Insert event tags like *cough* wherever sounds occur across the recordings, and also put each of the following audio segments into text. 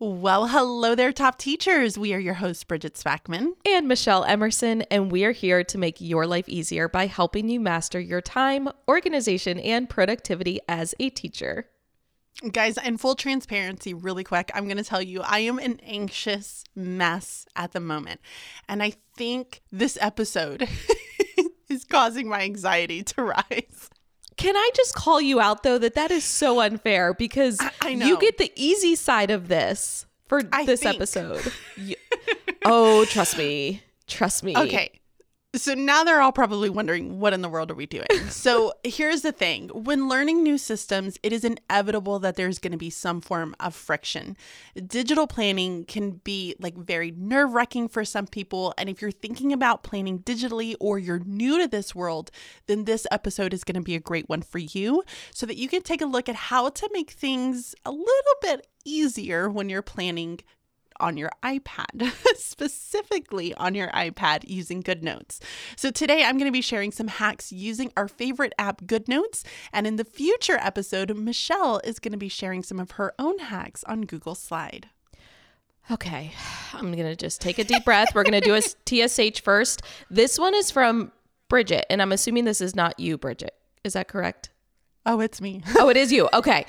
Well, hello there, top teachers. We are your hosts, Bridget Spackman. And Michelle Emerson, and we are here to make your life easier by helping you master your time, organization, and productivity as a teacher. Guys, in full transparency, really quick, I'm going to tell you I am an anxious mess at the moment. And I think this episode *laughs* is causing my anxiety to *laughs* rise. Can I just call you out though that that is so unfair because I, I you get the easy side of this for I this think. episode. *laughs* You- oh, trust me. Trust me. Okay. So now they're all probably wondering, what in the world are we doing? *laughs* So here's the thing when learning new systems, it is inevitable that there's going to be some form of friction. Digital planning can be like very nerve wracking for some people. And if you're thinking about planning digitally or you're new to this world, then this episode is going to be a great one for you so that you can take a look at how to make things a little bit easier when you're planning on your iPad, *laughs* specifically on your iPad using GoodNotes. So today I'm going to be sharing some hacks using our favorite app, GoodNotes. And in the future episode, Michelle is going to be sharing some of her own hacks on Google Slide. Okay. I'm going to just take a deep breath. We're going to do a *laughs* TSH first. This one is from Bridget, and I'm assuming this is not you, Bridget. Is that correct? Oh, it's me. Oh, it is you. Okay.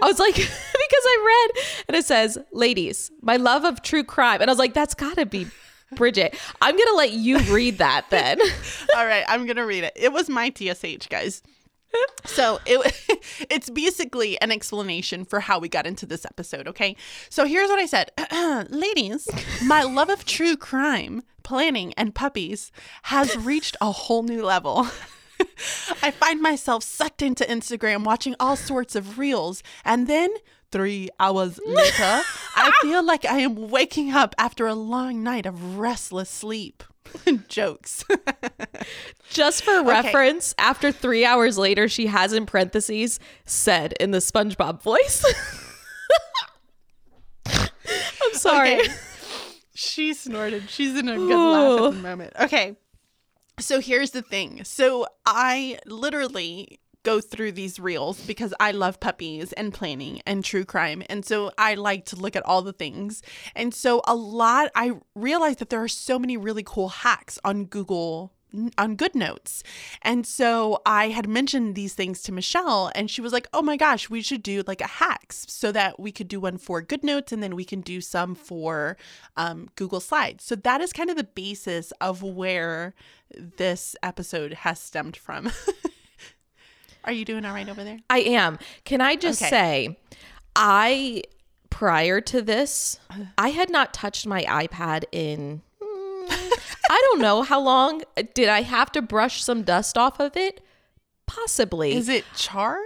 I was like, *laughs* I read and it says, ladies, my love of true crime. And I was like, that's got to be Bridget. I'm going to let you read that then. *laughs* All right, I'm going to read it. It was my TSH, guys. So it *laughs* it's basically an explanation for how we got into this episode, okay? So here's what I said. *clears throat* Ladies, my love of true crime, planning, and puppies has reached a whole new level. *laughs* I find myself sucked into Instagram watching all sorts of reels and then 3 hours later, I *laughs* feel like I am waking up after a long night of restless sleep. *laughs* Jokes. *laughs* Just for reference, after three hours later, she has in parentheses said in the SpongeBob voice. I'm sorry. Okay. She snorted. She's in a good laugh at the moment. Okay. So here's the thing. So I literally go through these reels because I love puppies and planning and true crime. And so I like to look at all the things. And so a lot I realized that there are so many really cool hacks on Google on good notes and so i had mentioned these things to michelle and she was like oh my gosh we should do like a hacks so that we could do one for good notes and then we can do some for um, google slides so that is kind of the basis of where this episode has stemmed from *laughs* are you doing all right over there I am. Can I just Okay. say, I, prior to this, I had not touched my iPad in, mm, I don't know how long. Did I have to brush some dust off of it? Possibly. is it charged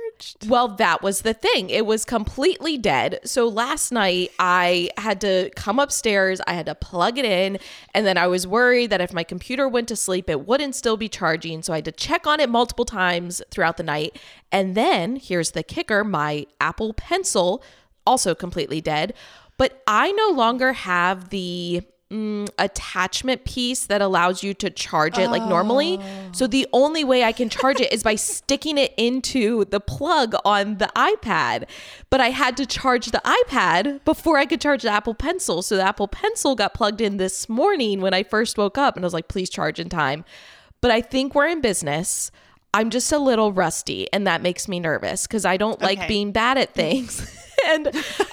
Well, that was the thing. It was completely dead. So last night I had to come upstairs, I had to plug it in, and then I was worried that if my computer went to sleep, it wouldn't still be charging. So I had to check on it multiple times throughout the night. And then here's the kicker my Apple Pencil, also completely dead. But I no longer have the mm, attachment piece that allows you to charge it like normally. So the only way I can charge it is by *laughs* sticking it into the plug on the iPad. But I had to charge the iPad before I could charge the Apple Pencil. So the Apple Pencil got plugged in this morning when I first woke up and I was like, please charge in time. But I think we're in business. I'm just a little rusty and that makes me nervous because I don't like Okay. being bad at things. *laughs* and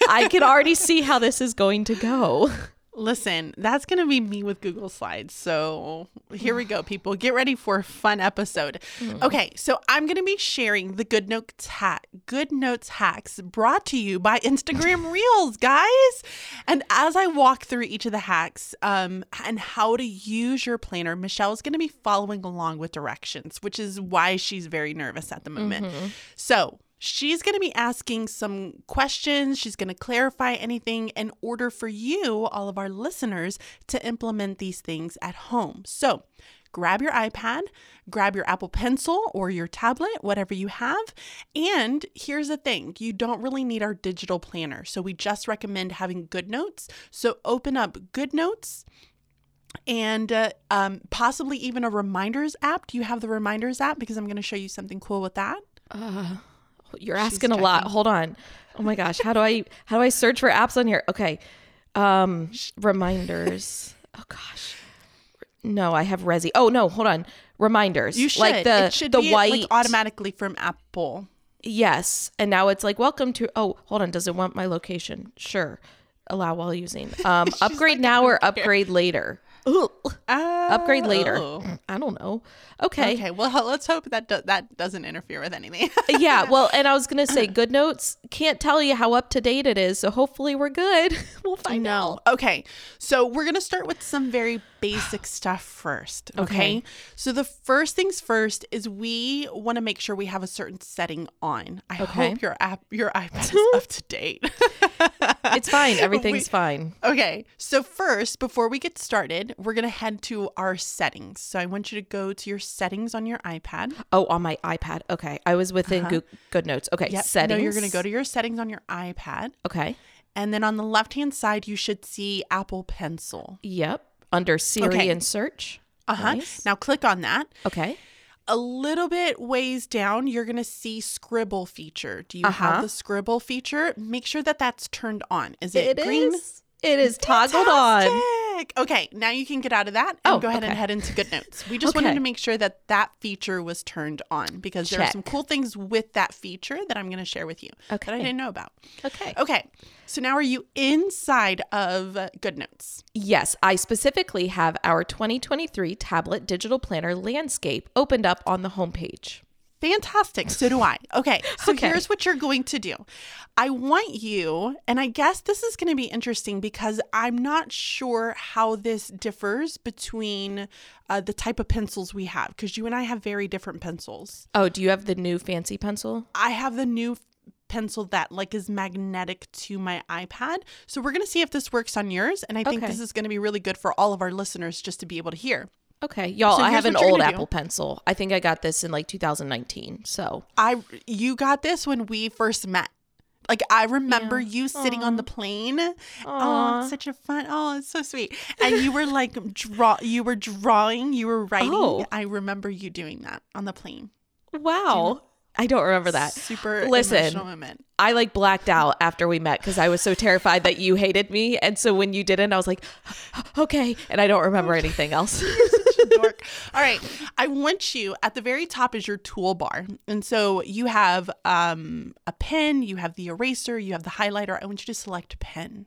I can already see how this is going to go. Listen, that's going to be me with Google Slides. So here we go, *sighs* people. Get ready for a fun episode. Okay, so I'm going to be sharing the Good Notes hack, Good Notes hacks brought to you by Instagram *laughs* Reels, guys. And as I walk through each of the hacks um, and how to use your planner, Michelle is going to be following along with directions, which is why she's very nervous at the moment. So She's going to be asking some questions. She's going to clarify anything in order for you, all of our listeners, to implement these things at home. So, grab your iPad, grab your Apple Pencil or your tablet, whatever you have. And here's the thing you don't really need our digital planner. So, we just recommend having Good Notes. So, open up Good Notes and uh, um, possibly even a reminders app. Do you have the reminders app? Because I'm going to show you something cool with that. You're asking a lot. Hold on. Oh my gosh, how do I how do I search for apps on here? Okay. Um reminders. *laughs* Oh gosh. No, I have Resi. Oh no, hold on. Reminders. You should. like the it should the be white like automatically from Apple. Yes. And now it's like welcome to Oh, hold on. Does it want my location? Sure. Allow while using. Um *laughs* upgrade now or upgrade later. Ugh. Upgrade later. Oh. I don't know. Okay. Okay, well, let's hope that do- that doesn't interfere with anything. *laughs* yeah, *laughs* well, and I was gonna say, Good Notes can't tell you how up to date it is, so hopefully we're good. *laughs* we'll I find know. out. Okay, so we're gonna start with some very basic *sighs* stuff first. Okay? Okay. So the first things first is we want to make sure we have a certain setting on. I Okay. hope your app, your iPad is up to date. It's fine. *laughs* Everything's We- fine. Okay, so first, before we get started, we're gonna head to our settings. So I want you to go to your settings on your iPad. Oh, on my iPad. Okay, I was within Goo Good Notes. Okay, Yep. settings. No, you're gonna go to your settings on your iPad, Okay. and then on the left hand side, you should see Apple Pencil. Yep. Under Siri Okay. and search. Uh huh. Nice. Now click on that. Okay. A little bit ways down, you're going to see scribble feature. Do you Uh-huh. have the scribble feature? Make sure that that's turned on. Is it, green? is. It is toggled on. Okay, now you can get out of that and Oh, go ahead and head into Good Notes. We just wanted to make sure that that feature was turned on because there are some cool things with that feature that I'm going to share with you that I didn't know about. Okay. Okay, so now are you inside of uh, Good Notes? Yes, I specifically have our 2023 tablet digital planner landscape opened up on the homepage. Fantastic. So do I. Okay. So Okay. here's what you're going to do. I want you, and I guess this is going to be interesting because I'm not sure how this differs between uh, the type of pencils we have because you and I have very different pencils. Oh, do you have the new fancy pencil? I have the new pencil that like is magnetic to my iPad. So we're going to see if this works on yours and I think Okay. this is going to be really good for all of our listeners just to be able to hear. Okay, y'all, So I have an old do. Apple Pencil. I think I got this in like 2019. So, I you got this when we first met. Like I remember you sitting on the plane. Oh, it's such a fun. Oh, it's so sweet. And you were like draw. You were drawing. You were writing. Oh. I remember you doing that on the plane. wow. I don't remember that. Super Listen, emotional moment. I like blacked out after we met because I was so terrified that you hated me. And so when you didn't, I was like, *gasps* okay. And I don't remember anything else. *laughs* Dork. All right. I want you at the very top is your toolbar. And so you have um, a pen, you have the eraser, you have the highlighter. I want you to select pen.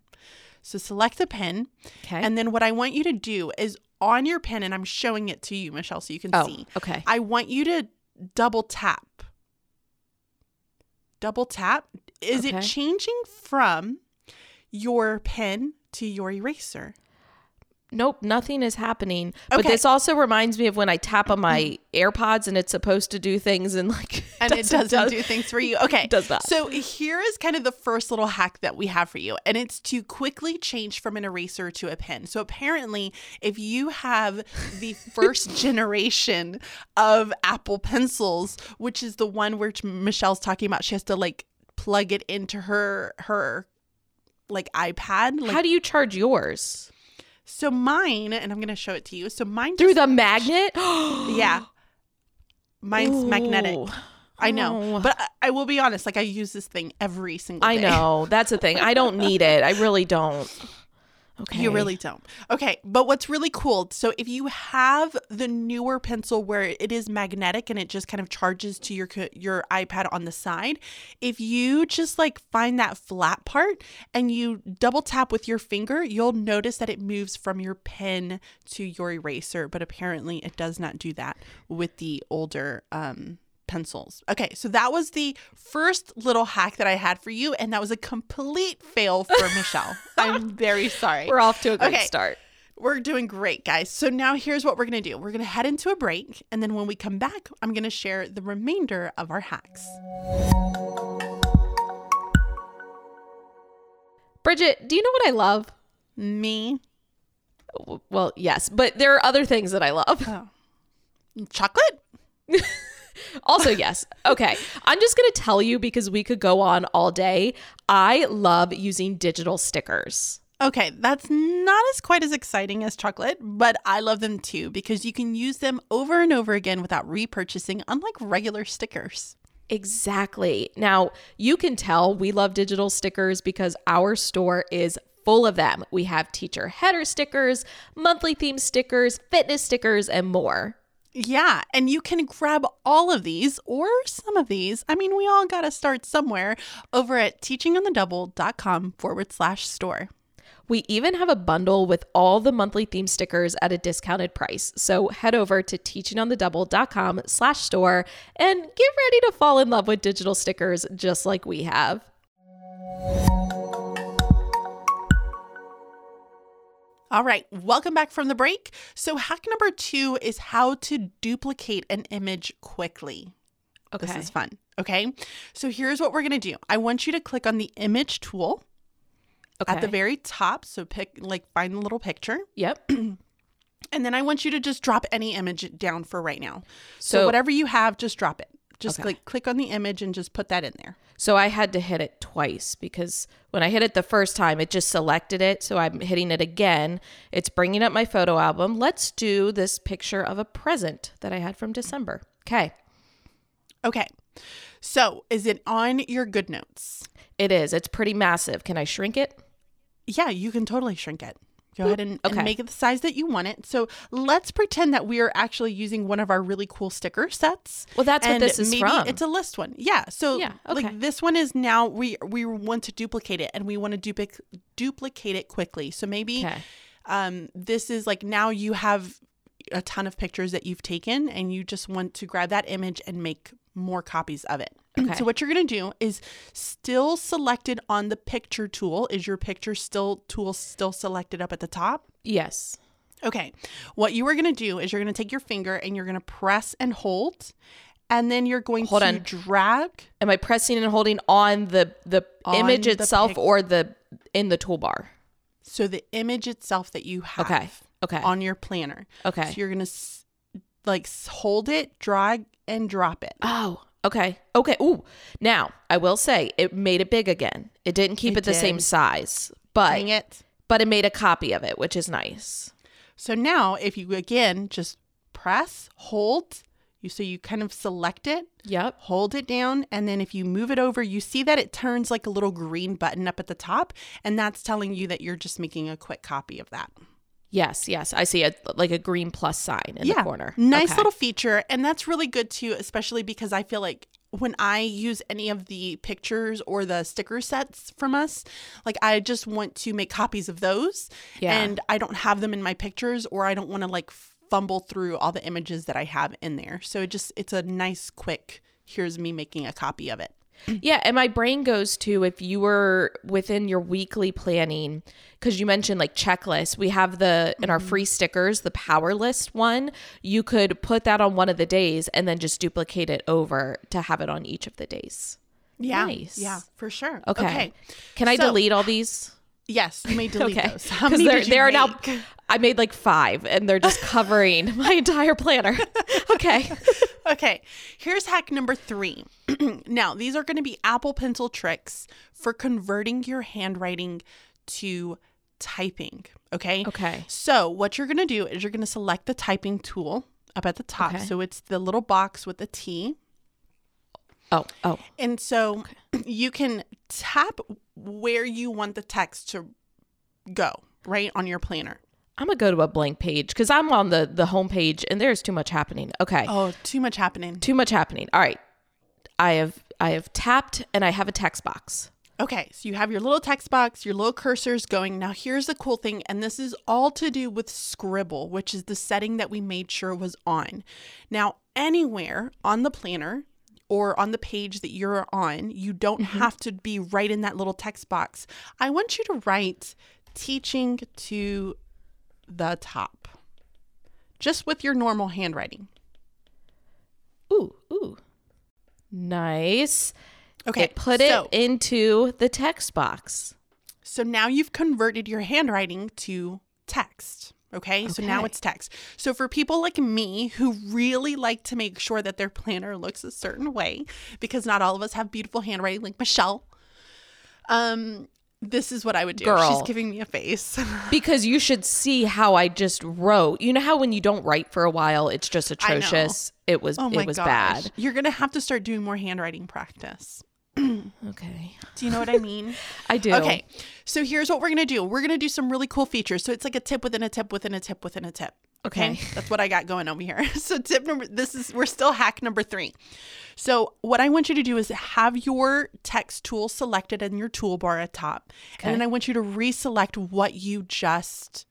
So select the pen. Okay. And then what I want you to do is on your pen, and I'm showing it to you, Michelle, so you can Oh, see. okay. I want you to double tap. Double tap. Is it changing from your pen to your eraser? Nope, nothing is happening. But Okay. this also reminds me of when I tap on my AirPods and it's supposed to do things and like *laughs* and it doesn't do things for you. Okay. *laughs* Does that. So here is kind of the first little hack that we have for you, and it's to quickly change from an eraser to a pen. So apparently, if you have the *laughs* first generation of Apple pencils, which is the one which Michelle's talking about, she has to like plug it into her her like iPad. Like, How do you charge yours? So mine, and I'm gonna show it to you. So mine Through the magnet? *gasps* yeah. Mine's magnetic. I know, Oh. but I, I will be honest. Like I use this thing every single. Day. I know. That's the thing. I don't need it. I really don't. *laughs* Okay. You really don't. Okay, but what's really cool, so if you have the newer pencil where it is magnetic and it just kind of charges to your your iPad on the side, if you just like find that flat part and you double tap with your finger, you'll notice that it moves from your pen to your eraser, but apparently it does not do that with the older um pencils. Okay, so that was the first little hack that I had for you and that was a complete fail for *laughs* Michelle. I'm very sorry. We're off to a great Okay. start. We're doing great, guys. So now here's what we're going to do. We're going to head into a break. And then when we come back, I'm going to share the remainder of our hacks. Bridget, do you know what I love? Me, Well, yes, but there are other things that I love. Oh. chocolate? *laughs* Also, yes. Okay. I'm just going to tell you because we could go on all day. I love using digital stickers. Okay, that's not as quite as exciting as chocolate, but I love them too because you can use them over and over again without repurchasing, unlike regular stickers. Exactly. Now, you can tell we love digital stickers because our store is full of them. We have teacher header stickers, monthly theme stickers, fitness stickers, and more. Yeah, and you can grab all of these or some of these. I mean, we all got to start somewhere over at teachingonthedouble.com forward slash store. We even have a bundle with all the monthly theme stickers at a discounted price. So head over to teachingonthedouble.com slash store and get ready to fall in love with digital stickers just like we have. All right, welcome back from the break. So, hack number two is how to duplicate an image quickly. Okay. This is fun. Okay. So, here's what we're going to do I want you to click on the image tool okay. at the very top. So, pick, like, find the little picture. Yep. *clears throat* And then I want you to just drop any image down for right now. So, So- whatever you have, just drop it. Just Okay. click click on the image and just put that in there. So I had to hit it twice because when I hit it the first time, it just selected it. So I'm hitting it again. It's bringing up my photo album. Let's do this picture of a present that I had from December. Okay. Okay. So, is it on your good notes? It is. It's pretty massive. Can I shrink it? Yeah, you can totally shrink it. Go ahead and, and make it the size that you want it. So let's pretend that we are actually using one of our really cool sticker sets. Well, that's what this is maybe from. It's a list one. Yeah. So Yeah, okay. like this one is now we we want to duplicate it and we want to duplic- duplicate it quickly. So maybe Okay. um this is like now you have a ton of pictures that you've taken and you just want to grab that image and make more copies of it. Okay. So what you're going to do is still selected on the picture tool is your picture still tool still selected up at the top? Yes. Okay. What you are going to do is you're going to take your finger and you're going to press and hold and then you're going Hold to on. drag Am I pressing and holding on the the On image the itself pic- or the in the toolbar? so the image itself that you have Okay. Okay. on your planner. Okay. So you're going to like hold it, drag and drop it. Oh, okay. Okay. Ooh. Now, I will say it made it big again. It didn't keep it, It the same size, but Dang it. but it made a copy of it, which is nice. So now if you again just press, hold, you so you kind of select it, Yep. hold it down, and then if you move it over, you see that it turns like a little green button up at the top, and that's telling you that you're just making a quick copy of that. Yes, yes. I see a like a green plus sign in the corner. Nice Okay. little feature. And that's really good too, especially because I feel like when I use any of the pictures or the sticker sets from us, like I just want to make copies of those. Yeah. And I don't have them in my pictures or I don't want to like fumble through all the images that I have in there. So it just, it's a nice, quick, here's me making a copy of it. Yeah, and my brain goes to if you were within your weekly planning because you mentioned like checklists. We have the in our free mm-hmm. stickers, the power list one. You could put that on one of the days and then just duplicate it over to have it on each of the days. Yeah. Nice. Yeah, for sure. Okay. Can I So- delete all these? Yes, you may *laughs* delete Okay. those. How many there, did you there are now. make? *laughs* I made like five, and they're just covering *laughs* my entire planner. Okay. Okay, here's hack number three. *clears throat* now, these are going to be Apple Pencil tricks for converting your handwriting to typing. Okay. Okay. So, what you're going to do is you're going to select the typing tool up at the top. Okay. So, it's the little box with the T. Oh, oh, And so *clears throat* you can tap where you want the text to go, right, on your planner. I'm gonna go to a blank page because I'm on the the home page and there's too much happening. Okay. Oh, too much happening. too much happening. All right. I have I have tapped and I have a text box. Okay, so you have your little text box, your little cursors going. Now, here's the cool thing, and this is all to do with Scribble, which is the setting that we made sure was on. Now, anywhere on the planner or on the page that you're on, you don't mm-hmm. have to be right in that little text box. I want you to write teaching to the top, just with your normal handwriting. Ooh, ooh. Nice. Okay, It put it into the text box. So now you've converted your handwriting to text. Okay? So now it's text. So for people like me who really like to make sure that their planner looks a certain way, because not all of us have beautiful handwriting like Michelle, um, This is what I would do. Girl. She's giving me a face. *laughs* because you should see how I just wrote. You know how when you don't write for a while, it's just atrocious. It was oh my it was gosh. bad. You're gonna have to start doing more handwriting practice. Okay, Do you know what I mean? *laughs* I do. Okay, so here's what we're gonna do. We're gonna do some really cool features. So it's like a tip within a tip within a tip within a tip. Okay. *laughs* that's what I got going over here. *laughs* So tip number this is we're still hack number three. So what I want you to do is have your text tool selected in your toolbar at top, and then I want you to reselect what you just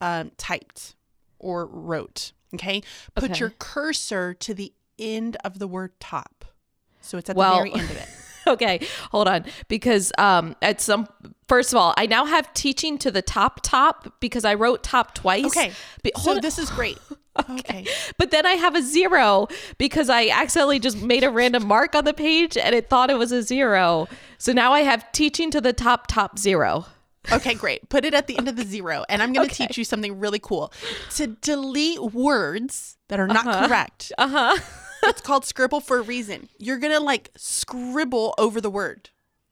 um, typed or wrote. Okay, put Okay. your cursor to the end of the word top. So it's at Well- the very end of it. *laughs* okay, hold on. Because um, at some first of all, I now have teaching to the top top because I wrote top twice. Okay. Be- So on. this is great. *laughs* Okay. But then I have a zero because I accidentally just made a random mark on the page and it thought it was a zero. So now I have teaching to the top top zero. Okay, great. Put it at the end of the zero. And I'm going to Okay. teach you something really cool. To delete words that are not correct, Uh huh. It's called scribble for a reason. You're going to like scribble over the word.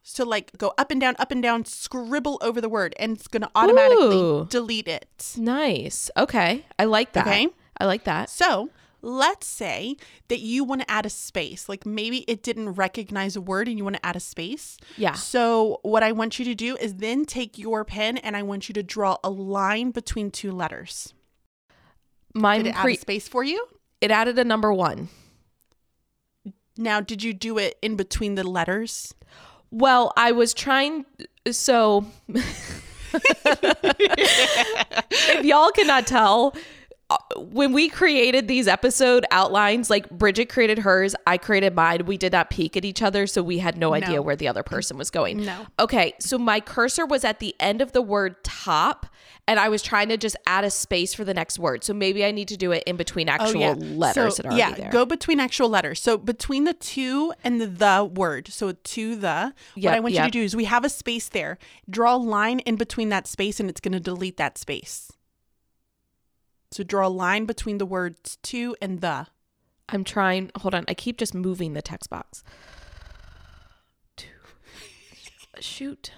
So, like, go up and down, up and down, scribble over the word, and it's going to automatically Ooh. delete it. Nice. Okay, I like that. Okay. I like that. So, let's say that you want to add a space. Like, maybe it didn't recognize a word and you want to add a space. Yeah. So, what I want you to do is then take your pen and I want you to draw a line between two letters. Mine Did it add a space for you? it added a number one. Now, did you do it in between the letters? Well, I was trying. So, *laughs* if y'all cannot tell, when we created these episode outlines, like Bridget created hers, I created mine. We did not peek at each other, so we had no idea No. where the other person was going. No. Okay, so my cursor was at the end of the word top, and I was trying to just add a space for the next word. So maybe I need to do it in between oh, actual letters So, that are yeah, there. go between actual letters. So between the to and the the word. So to the. what I want you to do is we have a space there. Draw a line in between that space, and it's going to delete that space. So draw a line between the words to and the. I'm trying. Hold on. I keep just moving the text box. Two. Shoot.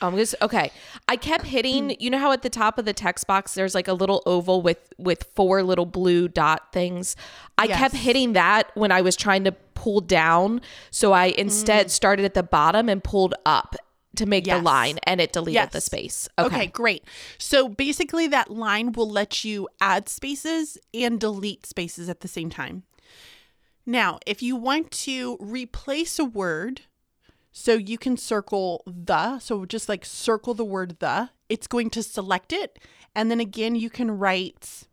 Um, this, okay. I kept hitting. *clears throat* You know how at the top of the text box there's like a little oval with with four little blue dot things. I kept hitting that when I was trying to pull down. So I instead Mm. started at the bottom and pulled up to make the line, and it deleted Yes. the space. Okay. Okay. great. So basically, that line will let you add spaces and delete spaces at the same time. Now, if you want to replace a word, so you can circle the, so just like circle the word the, it's going to select it. And then again, you can write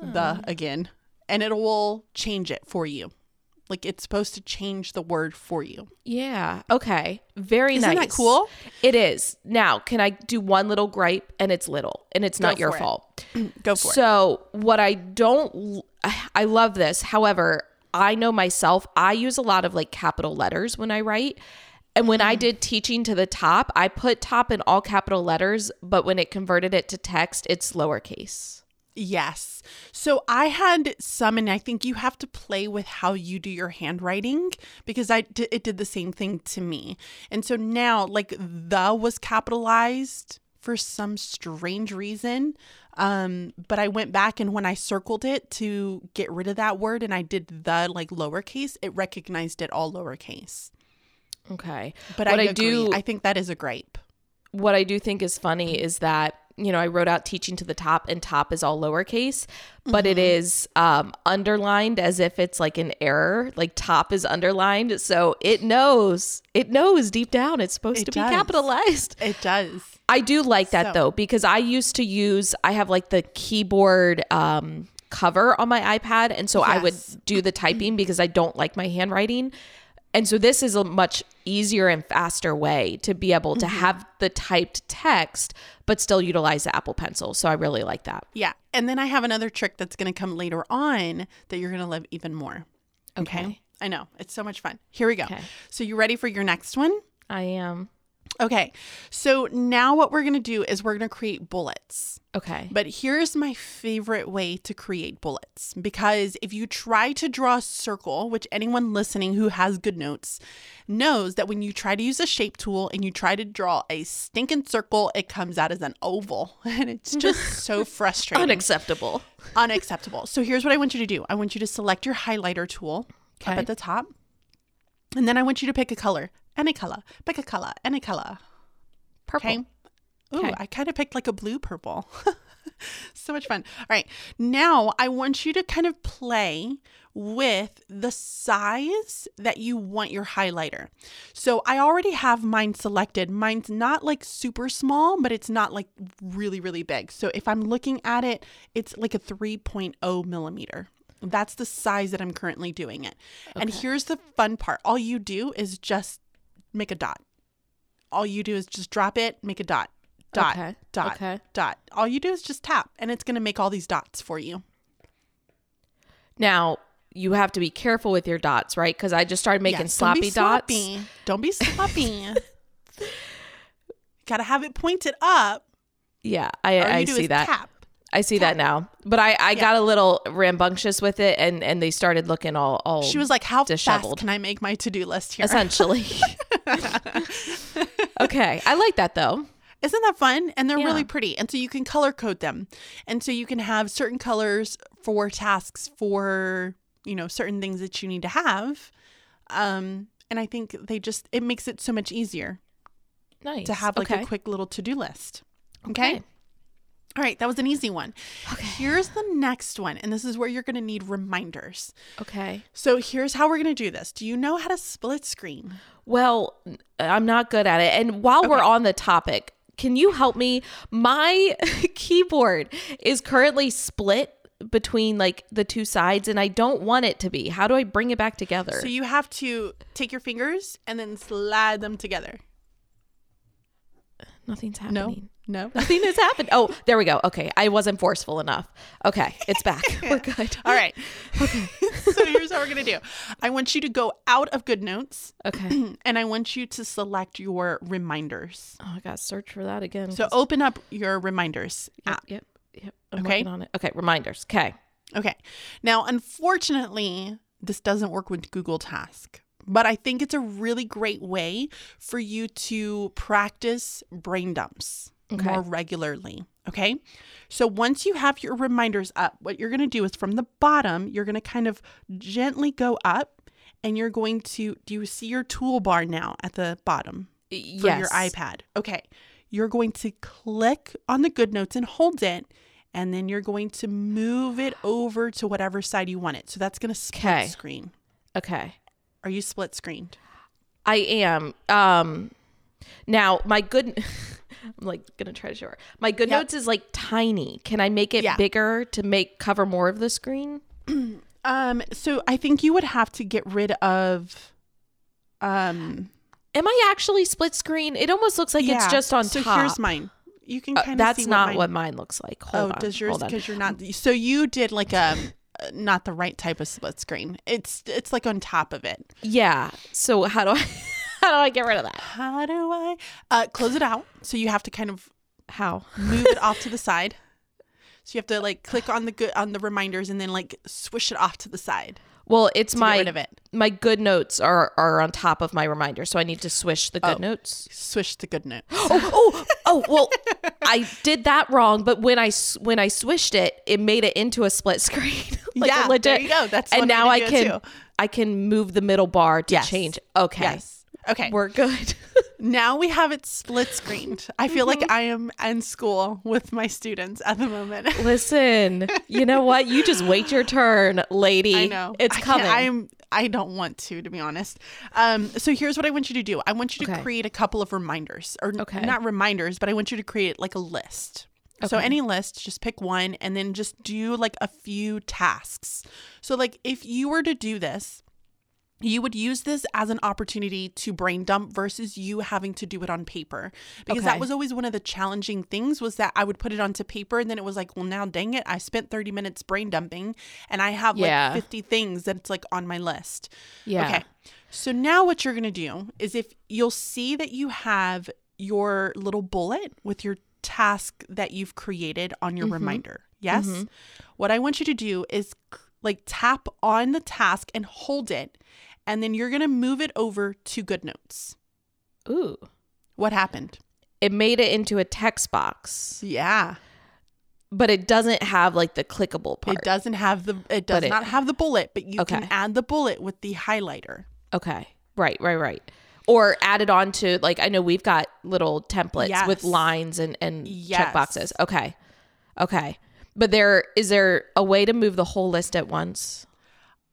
the oh. again, and it will change it for you. Like it's supposed to change the word for you. Yeah. Okay. Very Isn't nice. that cool? It is. Now, can I do one little gripe and it's little and it's not your it. fault? *clears throat* Go for it. So, what I don't I love this. However, I know myself, I use a lot of like capital letters when I write. And when I Mm. did teaching to the top, I put top in all capital letters, but when it converted it to text, it's lowercase. Yes. So I had some, and I think you have to play with how you do your handwriting because I d- it did the same thing to me. And so now, like the was capitalized for some strange reason. Um, but I went back and when I circled it to get rid of that word and I did the like lowercase, it recognized it all lowercase. Okay. But I, I, do I think that is a gripe. what I do think is funny is that you know I wrote out teaching to the top and top is all lowercase, but it Mm-hmm. is um, underlined as if it's like an error. Like top is underlined, so it knows it knows deep down it's supposed It to does. be capitalized. It does. I do like that So- though because I used to use I have like the keyboard um, cover on my iPad, and so I would do the typing because I don't like my handwriting. And so this is a much easier and faster way to be able to mm-hmm. have the typed text, but still utilize the Apple Pencil. So I really like that. Yeah. And then I have another trick that's going to come later on that you're going to love even more. Okay. I know. It's so much fun. Here we go. Okay. So, you ready for your next one? I am. Okay. So now what we're going to do is we're going to create bullets. Okay. But here's my favorite way to create bullets because if you try to draw a circle, which anyone listening who has good notes knows that when you try to use a shape tool and you try to draw a stinking circle, it comes out as an oval. *laughs* And it's just *laughs* so frustrating. Unacceptable. Unacceptable. So here's what I want you to do I want you to select your highlighter tool up at the top. And then I want you to pick a color, any color, pick a color, any color. Purple. Okay. Ooh, Okay. I kind of picked like a blue purple. *laughs* so much fun. All right. Now I want you to kind of play with the size that you want your highlighter. So I already have mine selected. Mine's not like super small, but it's not like really, really big. So if I'm looking at it, it's like a 3.0 millimeter. That's the size that I'm currently doing it. And here's the fun part all you do is just make a dot. All you do is just drop it, make a dot, dot, Okay, dot, okay. dot. All you do is just tap, and it's going to make all these dots for you. Now, you have to be careful with your dots, right? Because I just started making Yes, don't sloppy dots. sloppy. Don't be sloppy. *laughs* Got to have it pointed up. Yeah, I, I do see that. tap. I see that now. But I, I got a little rambunctious with it and, and they started looking all, all She was like, "How disheveled. fast can I make my to-do list here?" essentially. *laughs* *laughs* *laughs* okay. I like that though. Isn't that fun? And they're Yeah. really pretty. And so you can color code them. And so you can have certain colors for tasks for, you know, certain things that you need to have. Um, and I think they just it makes it so much easier Nice. to have like okay. a quick little to-do list. Okay? Okay. All right, that was an easy one. Okay. Here's the next one, and this is where you're going to need reminders. Okay. So here's how we're going to do this. Do you know how to split screen? Well, I'm not good at it. And while we're on the topic, can you help me? My *laughs* keyboard is currently split between like the two sides and I don't want it to be. How do I bring it back together? So you have to take your fingers and then slide them together. Nothing's happening. no. No, nothing has happened. Oh, there we go. Okay. I wasn't forceful enough. Okay. It's back. *laughs* We're good. All right. Okay. *laughs* so here's how we're going to do I want you to go out of Good Notes Okay. *clears throat* and I want you to select your reminders. Oh, I got to search for that again. So open up your reminders yep, app. yep, yep. I'm Okay. on it. Okay. Reminders. Okay. Okay. Now, unfortunately, this doesn't work with Google Task, but I think it's a really great way for you to practice brain dumps Okay. more regularly. Okay. So once you have your reminders up, what you're going to do is from the bottom, you're going to kind of gently go up and you're going to, do you see your toolbar now at the bottom? for yes. your iPad. Okay. You're going to click on the good notes and hold it. And then you're going to move it over to whatever side you want it. So that's going to split Okay. screen. Okay. Are you split screened? I am. Um now my good *laughs* I'm like gonna try to show her. My good Yep. notes is like tiny. Can I make it Yeah. bigger to make cover more of the screen? *clears throat* Um, so I think you would have to get rid of um Am I actually split screen? It almost looks like it's just on so top. here's mine. You can Uh, kind of that's see not what, what mine, mine looks like. Oh, Hold on. does yours because you're not so you did like a uh, not the right type of split screen. It's it's like on top of it. Yeah. So how do I *laughs* *laughs* how do I get rid of that? How do I uh close it out? So you have to kind of How? move it off to the *laughs* side. So you have to like click on the good on the reminders and then like swish it off to the side Well, it's my get rid of it. my good notes are are on top of my reminder, so I need to swish the good Oh. notes. Swish the good note. *gasps* oh, oh, oh, well, *laughs* I did that wrong, but when I when I swished it, it made it into a split screen. like Yeah, legit. there you go. That's and now I can too. I can move the middle bar to Yes. change. Okay. Yes. Okay. We're good. *laughs* now we have it split screened. I feel Mm-hmm. like I am in school with my students at the moment. *laughs* Listen, you know what? You just wait your turn, lady. I know. It's I coming. I'm I don't want to, to be honest. Um, so here's what I want you to do. I want you to Okay. create a couple of reminders, or Okay. not reminders, but I want you to create like a list. So any list, just pick one, and then just do like a few tasks. So like if you were to do this, you would use this as an opportunity to brain dump versus you having to do it on paper. Because that was always one of the challenging things was that i would put it onto paper and then it was like well now dang it i spent 30 minutes brain dumping and i have like 50 things that's like on my list. Yeah. okay. So now what you're going to do is if you'll see that you have your little bullet with your task that you've created on your mm-hmm. reminder. Yes. Mm-hmm. What I want you to do is like tap on the task and hold it, and then you're going to move it over to GoodNotes. Ooh. What happened? It made it into a text box, Yeah. but it doesn't have like the clickable part. It doesn't have the it does it- not have the bullet, but you can add the bullet with the highlighter. Okay. Right, right, right. Or add it on to like I know we've got little templates with lines and and Yes. check boxes. Okay. Okay. But there is there a way to move the whole list at once?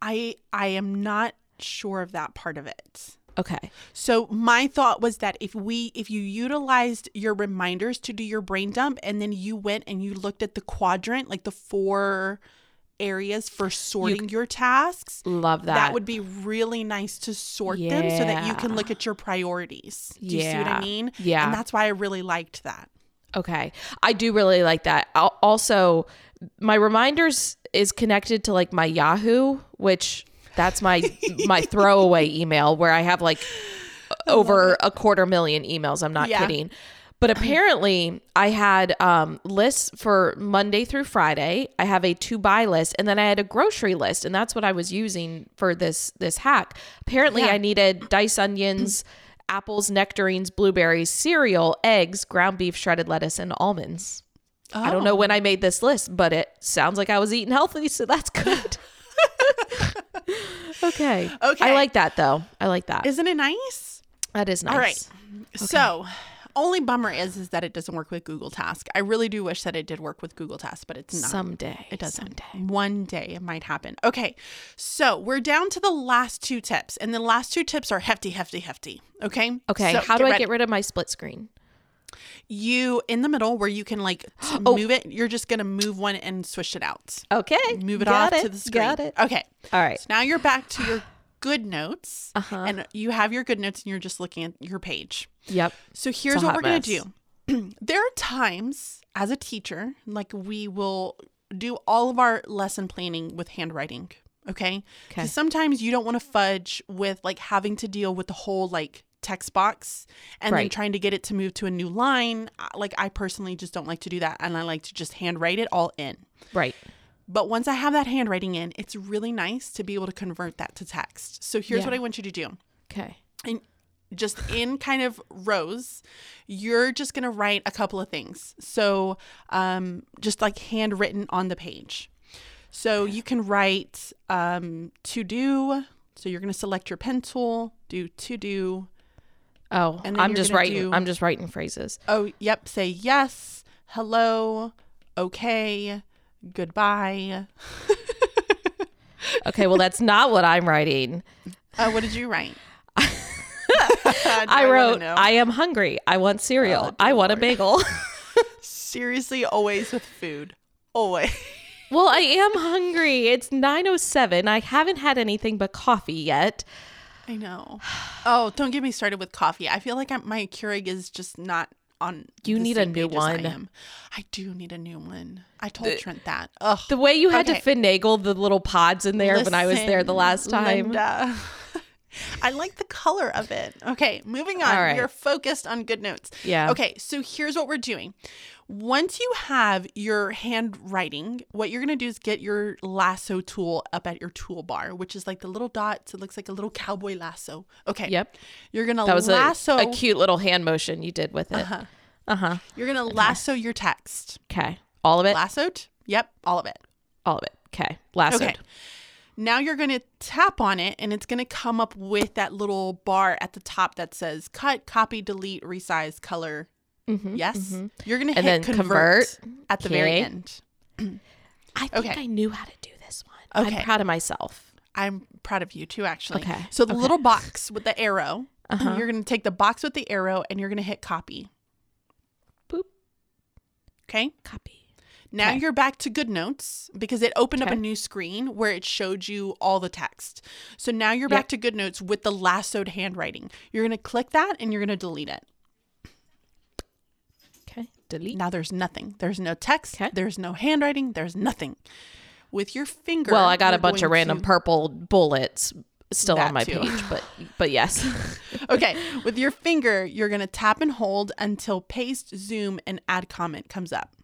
I I am not sure of that part of it. Okay. So my thought was that if we if you utilized your reminders to do your brain dump and then you went and you looked at the quadrant, like the four areas for sorting your tasks, Love that. that would be really nice to sort them so that you can look at your priorities. Do you see what I mean? Yeah. And that's why I really liked that. Okay. I do really like that. Al- Also, my reminders is connected to like my Yahoo, which that's my my *laughs* throwaway email where I have like over a quarter million emails. I'm not Yeah. kidding. But apparently, I had um, lists for Monday through Friday. I have a to buy list, and then I had a grocery list, and that's what I was using for this this hack. Apparently, Yeah. I needed diced onions, *clears throat* apples, nectarines, blueberries, cereal, eggs, ground beef, shredded lettuce, and almonds. I don't know oh. when I made this list, but it sounds like I was eating healthy, *laughs* so that's good. okay. *laughs* Okay. I like that though. I like that. Isn't it nice? that is nice. All right. So, only bummer is is that it doesn't work with Google Task. I really do wish that it did work with Google Task, but it's not. Someday. It doesn't. Someday. One day it might happen. Okay. So we're down to the last two tips. And the last two tips are hefty, hefty, hefty. Okay. Okay. So How do I ready. get rid of my split screen? you in the middle where you can like t- *gasps* Oh. move it? You're just gonna move one and switch it out. Okay. Move it Got off it. to the screen. Got it. Okay. All right. So now you're back to your good notes. Uh-huh. And you have your good notes and you're just looking at your page. Yep. So here's what we're going to do. *clears throat* there are times as a teacher, like we will do all of our lesson planning with handwriting. Okay. Because Sometimes you don't want to fudge with like having to deal with the whole like text box and then trying to get it to move to a new line. Like I personally just don't like to do that. And I like to just handwrite it all in. Right. But once I have that handwriting in, it's really nice to be able to convert that to text. So here's Yeah. what I want you to do Okay. and just in kind of rows, you're just going to write a couple of things. So, um, just like handwritten on the page. So, you can write um, to do. So, you're going to select your pen tool, do to do. Oh, And I'm just writing. do- I'm just writing phrases. Oh, yep. Say yes, hello, okay, goodbye. *laughs* Okay. Well, that's not what I'm writing. Uh, what did you write? *laughs* I wrote, I am hungry. I want cereal. Oh, I want a bagel. *laughs* Seriously, always with food. Always. well, I am hungry. It's 9:07. I haven't had anything but coffee yet. I know. *sighs* Oh, don't get me started with coffee. I feel like I'm, my Keurig is just not on. You the need a new page as I one. I do need a new one. I told Trent that. Ugh. The way you had Okay. to finagle the little pods in there when I was there the last time. Linda. *laughs* I like the color of it. Okay, moving on. Right. We're focused on good notes. Yeah. Okay, so here's what we're doing. Once you have your handwriting, what you're going to do is get your lasso tool up at your toolbar, which is like the little dots. It looks like a little cowboy lasso. Okay. Yep. You're going to That was a, a cute little hand motion you did with it. Uh-huh. Uh huh. You're going to lasso your text. Okay. All of it. Lassoed? Yep, all of it. All of it. Okay. Lassoed. Okay. Now you're going to tap on it and it's going to come up with that little bar at the top that says cut, copy, delete, resize, color. yes. You're going to hit then convert, convert. at the very end. *clears throat* I think Okay. I knew how to do this one. Okay. I'm proud of myself. I'm proud of you too, actually. Okay, So the okay. little box with the arrow, Uh-huh. you're going to take the box with the arrow and you're going to hit copy. Boop. Okay. Copy. Now Okay. you're back to Good Notes because it opened up a new screen where it showed you all the text. So now you're back to Good Notes with the lassoed handwriting. You're going to click that and you're going to delete it. Okay. Delete. Now there's nothing. There's no text. Okay. There's no handwriting. There's nothing. With your finger. Well, I got a bunch of random to- purple bullets still That on my too. page, but but yes. *laughs* *laughs* Okay, with your finger, you're going to tap and hold until paste, zoom, and add comment comes up.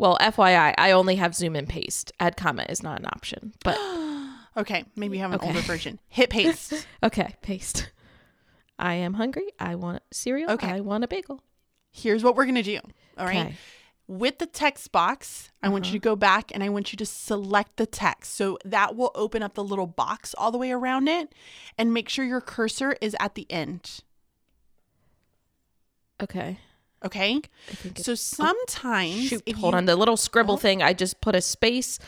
Well, FYI, I only have zoom and paste. Add comment is not an option. But *gasps* Okay, maybe you have an Okay. older version. Hit paste. *laughs* okay, paste. I am hungry. I want cereal. Okay. I want a bagel. Here's what we're going to do. All right. Okay. With the text box, I want you uh-huh. to go back and I want you to select the text. So that will open up the little box all the way around it and make sure your cursor is at the end. Okay. Okay. I think it's So sometimes, Shoot, hold you- on. The little scribble thing, I just put a space.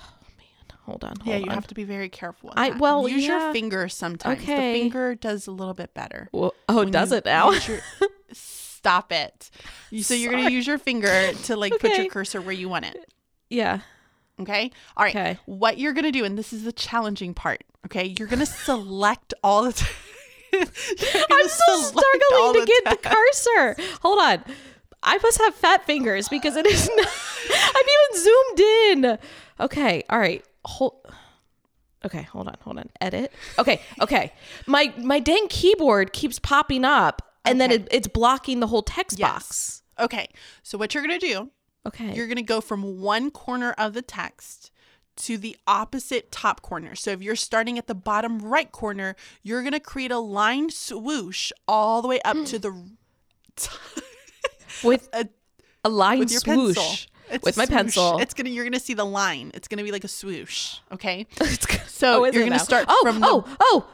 Oh man, hold on. Hold Yeah, you on. have to be very careful. with I- that. well, use yeah. your finger sometimes. Okay. The finger does a little bit better. Well, oh, when does it now? your- *laughs* Stop it. So you're gonna use your finger to like put your cursor where you want it. yeah. Okay. All right. Okay. What you're gonna do, and this is the challenging part. Okay. You're gonna select all the. *laughs* T- I'm still struggling to get the cursor. Hold on. I must have fat fingers because it is *laughs* not. I'm even zoomed in. Okay. All right. Hold. Okay. Hold on. Hold on. Edit. Okay. Okay. My my dang keyboard keeps popping up, and then it, it's blocking the whole text Yes. box. Okay. So what you're gonna do? Okay. You're gonna go from one corner of the text to the opposite top corner. So if you're starting at the bottom right corner, you're gonna create a line swoosh all the way up to mm. the *laughs* with a a line with your swoosh. pencil. It's with my swoosh. pencil. It's gonna you're gonna see the line. It's gonna be like a swoosh. Okay. *laughs* So oh, is you're gonna now? start Oh, from the oh, oh.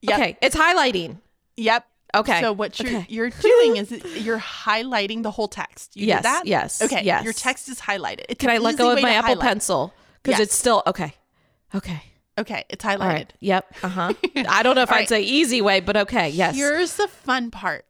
Yep. Okay, it's highlighting. Yep. Okay. So what you're Okay. you're doing is *laughs* you're highlighting the whole text. You Yes, yes, Okay. yes. Your text is highlighted. It's Can I let go of my Apple highlight. Pencil? Because Yes. it's still okay. Okay. Okay, it's highlighted. right. Yep. Uh huh. *laughs* I don't know if All I'd right. say easy way, but okay. Yes. Here's the fun part.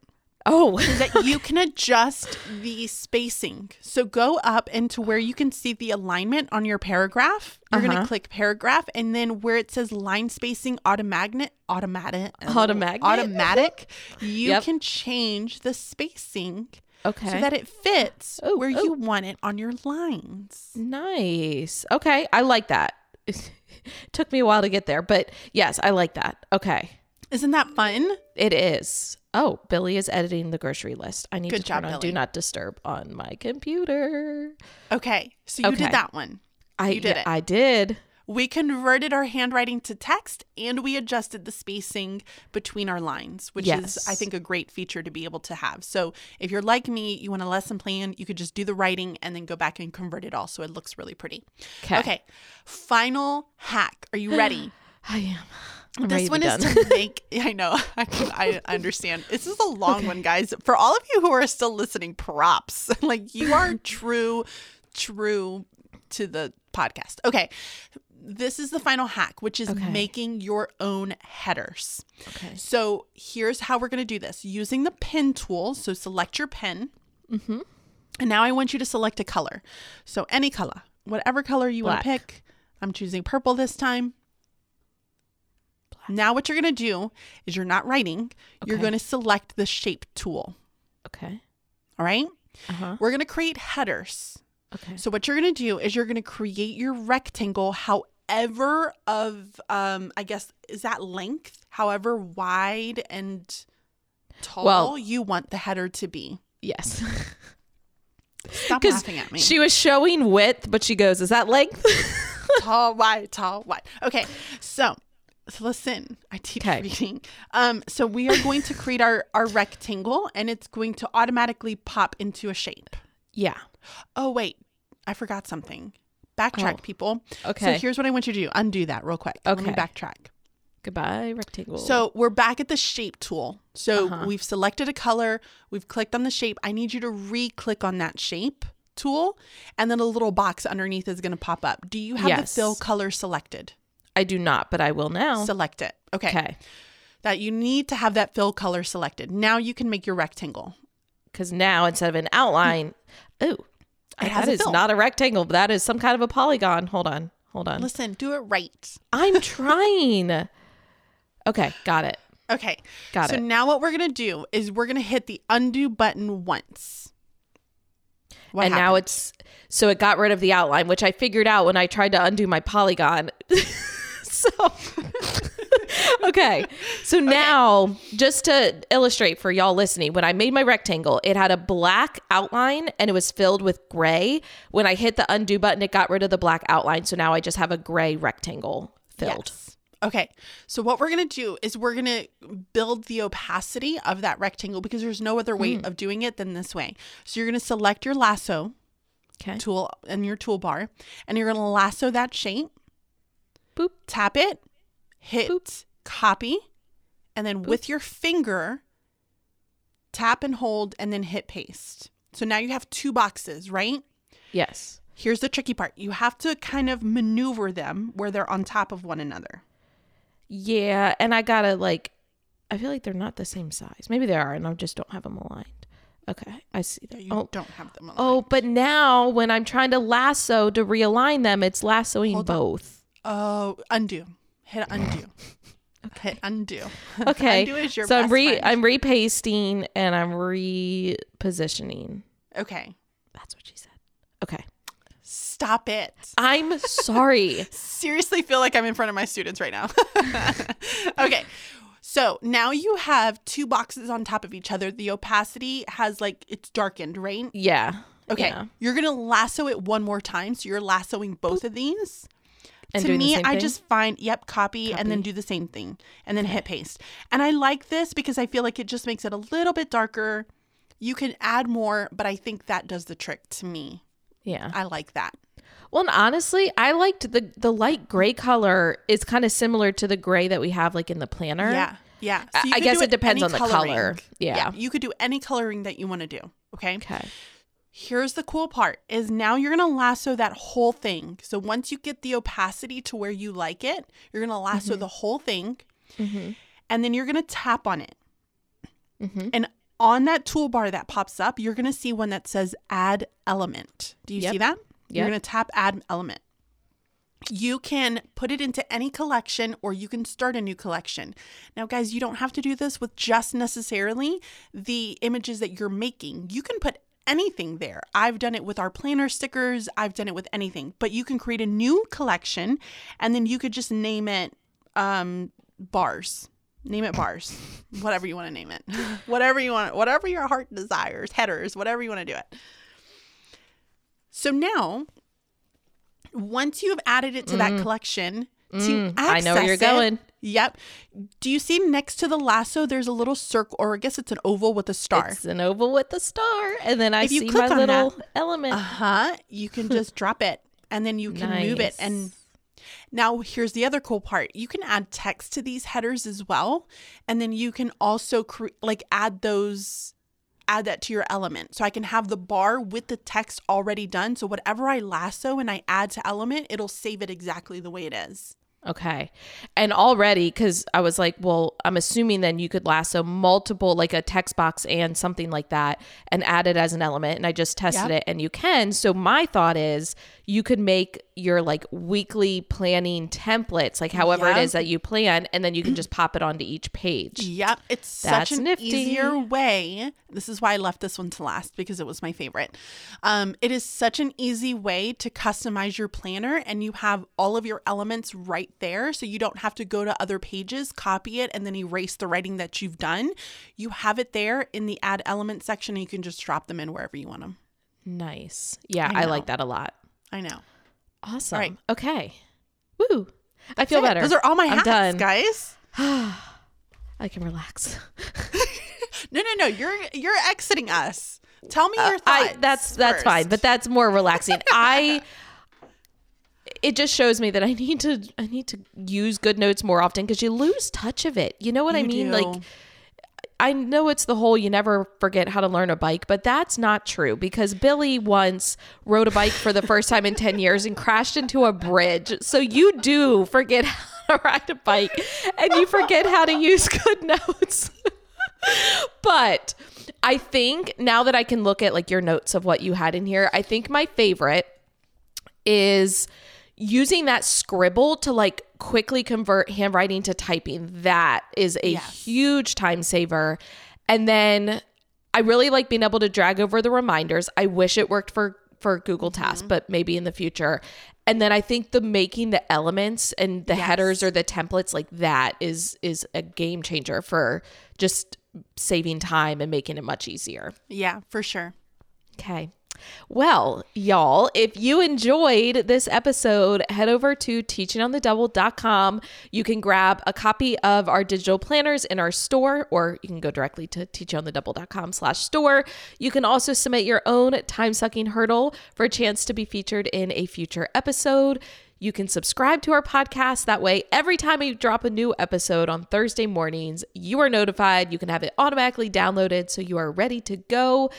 oh. that *laughs* you can adjust the spacing. So go up into where you can see the alignment on your paragraph. You're going Uh-huh. to click paragraph and then where it says line spacing automatic automatic Automatic? automatic, you Yep. can change the spacing okay. so that it fits Oh, where oh. you want it on your lines. nice. Okay. I like that. *laughs* Took me a while to get there, but yes, I like that. Okay. Isn't that fun? It is. Oh, Billy is editing the grocery list. I need Good to turn on Billy. do not disturb on my computer. Okay. So you Okay. did that one. I You did yeah, it. I did. We converted our handwriting to text and we adjusted the spacing between our lines, which is, I think, a great feature to be able to have. So if you're like me, you want a lesson plan, you could just do the writing and then go back and convert it all so it looks really pretty. Okay. Okay. Final hack. Are you ready? *sighs* I am. I'm this one is to make. *laughs* I know. *laughs* I, I understand. This is a long one, guys. For all of you who are still listening, props. *laughs* like you are true, true to the podcast. Okay. This is the final hack, which is Okay. making your own headers. Okay. So here's how we're going to do this using the pen tool. So select your pen. Mm-hmm. And now I want you to select a color. So any color, whatever color you want to pick. I'm choosing purple this time. Now what you're going to do is you're not writing. Okay. You're going to select the shape tool. Okay. All right? Uh huh. We're going to create headers. Okay. So what you're going to do is you're going to create your rectangle however of um I guess is that length, however wide and tall Well- you want the header to be. Yes. *laughs* Stop laughing at me. she was showing width, but she goes, "Is that length?" *laughs* tall, wide, tall, wide. Okay, so, so listen, I teach Okay. reading. Um, so we are going to create our our rectangle, and it's going to automatically pop into a shape. yeah. Oh wait, I forgot something. Backtrack, Oh, people. okay. So here's what I want you to do. Undo that real quick. Let me Okay. backtrack. Goodbye, rectangle. So we're back at the shape tool. So Uh-huh. we've selected a color, we've clicked on the shape. I need you to re-click on that shape tool, and then a little box underneath is going to pop up. Do you have Yes. the fill color selected? I do not, but I will now. Select it. Okay. Okay. That you need to have that fill color selected. Now you can make your rectangle. Because now instead of an outline, oh, It has that is fill. not a rectangle, but that is some kind of a polygon. Hold on. Hold on. Listen, do it right. I'm trying. Okay, got it. Okay. Got so it. So now what we're going to do is we're going to hit the undo button once. What and now it's so it got rid of the outline, which I figured out when I tried to undo my polygon. *laughs* so *laughs* okay. So now, just to illustrate for y'all listening, when I made my rectangle, it had a black outline and it was filled with gray. When I hit the undo button, it got rid of the black outline. So now I just have a gray rectangle filled. Yes. Okay. So what we're going to do is we're going to build the opacity of that rectangle because there's no other way Hmm. of doing it than this way. So you're going to select your lasso Okay. tool in your toolbar and you're going to lasso that shape, Boop. tap it, hit copy, and then with your finger tap and hold and then hit paste. So now you have two boxes, right? Yes. Here's the tricky part. You have to kind of maneuver them where they're on top of one another. Yeah. And I gotta like, I feel like they're not the same size. Maybe they are, and I just don't have them aligned. Okay. I see that. You Oh, don't have them. Aligned. Oh, but now when I'm trying to lasso to realign them, it's lassoing Hold on. both. Oh, undo. Hit undo. *laughs* Hit undo. *laughs* Okay. undo is your so I'm re friend. I'm repasting and I'm repositioning. okay. That's what she said. Okay. Stop it. I'm sorry. *laughs* Seriously feel like I'm in front of my students right now. okay. So now you have two boxes on top of each other. The opacity has like it's darkened, right? yeah. Okay. Yeah. You're gonna lasso it one more time. So you're lassoing both of these. And to me, I just find yep, copy, and then do the same thing, and then hit paste. And I like this because I feel like it just makes it a little bit darker. You can add more, but I think that does the trick to me. Yeah. I like that. Well, and honestly, I liked the the light gray color is kind of similar to the gray that we have like in the planner. Yeah, yeah. I- I guess do it depends on the color. Yeah. you could do any coloring that you want to do. Okay. Okay. Here's the cool part: is now you're gonna lasso that whole thing. So once you get the opacity to where you like it, you're gonna lasso mm-hmm. the whole thing, mm-hmm. and then you're gonna tap on it. Mm-hmm. And on that toolbar that pops up, you're gonna see one that says "Add Element." Do you Yep. see that? You're gonna tap "Add Element." You can put it into any collection or you can start a new collection. Now, guys, you don't have to do this with just necessarily the images that you're making. You can put anything there. I've done it with our planner stickers, I've done it with anything, but you can create a new collection and then you could just name it um, bars. Name it bars, *laughs* whatever you want to name it, *laughs* whatever you want, whatever your heart desires, headers, whatever you want to do it. So now, once you have added it to that collection, to Mm, I know where you're access it- going. Yep. Do you see next to the lasso? There's a little circle, or I guess it's an oval with a star. It's an oval with a star, and then I If you see click my on little that- element. Uh huh. You can just *laughs* drop it, and then you can move it. And now here's the other cool part: you can add text to these headers as well, and then you can also cre- like add those. Add that to your element. So I can have the bar with the text already done. So whatever I lasso and I add to element, it'll save it exactly the way it is. Okay. And already, because I was like, well, I'm assuming then you could lasso multiple, like a text box and something like that, and add it as an element. And I just tested Yep. it and you can. So my thought is you could make your like weekly planning templates, like however it Yep. is that you plan, and then you can just pop it onto each page. Yep, it's That's such an nifty. easier way. This is why I left this one to last because it was my favorite. Um, it is such an easy way to customize your planner, and you have all of your elements right there, so you don't have to go to other pages, copy it, and then erase the writing that you've done. You have it there in the Add Element section, and you can just drop them in wherever you want them. Nice. Yeah, I I, like that a lot. I know. Awesome. right. Okay. Woo. I feel it. better. Those are all my I'm hacks, done. guys. *sighs* I can relax. *laughs* No, no, no. You're you're exiting us. Tell me your thoughts. Uh, I that's that's fine, but that's more relaxing. *laughs* I it just shows me that I need to I need to use GoodNotes more often because you lose touch of it. You know what I mean? do. Like I know it's the whole you never forget how to learn a bike, but that's not true because Billy once rode a bike for the first time in 10 years and crashed into a bridge. So you do forget how to ride a bike and you forget how to use GoodNotes. but I think now that I can look at like your notes of what you had in here, I think my favorite is using that scribble to like quickly convert handwriting to typing. That is a Yes. huge time saver. And then I really like being able to drag over the reminders. I wish it worked for for Google mm-hmm. Tasks, but maybe in the future. And then I think the making the elements and the Yes. headers or the templates like that is is a game changer for just saving time and making it much easier. Yeah, for sure. Okay. Well, y'all, if you enjoyed this episode, head over to teachingonthedouble.com. You can grab a copy of our digital planners in our store, or you can go directly to teachingonthedouble.com slash store. You can also submit your own time-sucking hurdle for a chance to be featured in a future episode. You can subscribe to our podcast. That way, every time we drop a new episode on Thursday mornings, you are notified. You can have it automatically downloaded so you are ready to go.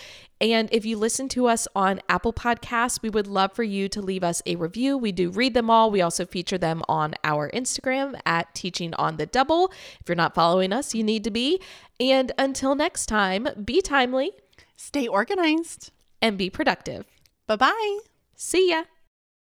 And if you listen to us on Apple Podcasts, we would love for you to leave us a review. We do read them all. We also feature them on our Instagram at Teaching on the Double. If you're not following us, you need to be. And until next time, be timely Stay organized. and be productive. Bye bye. See ya.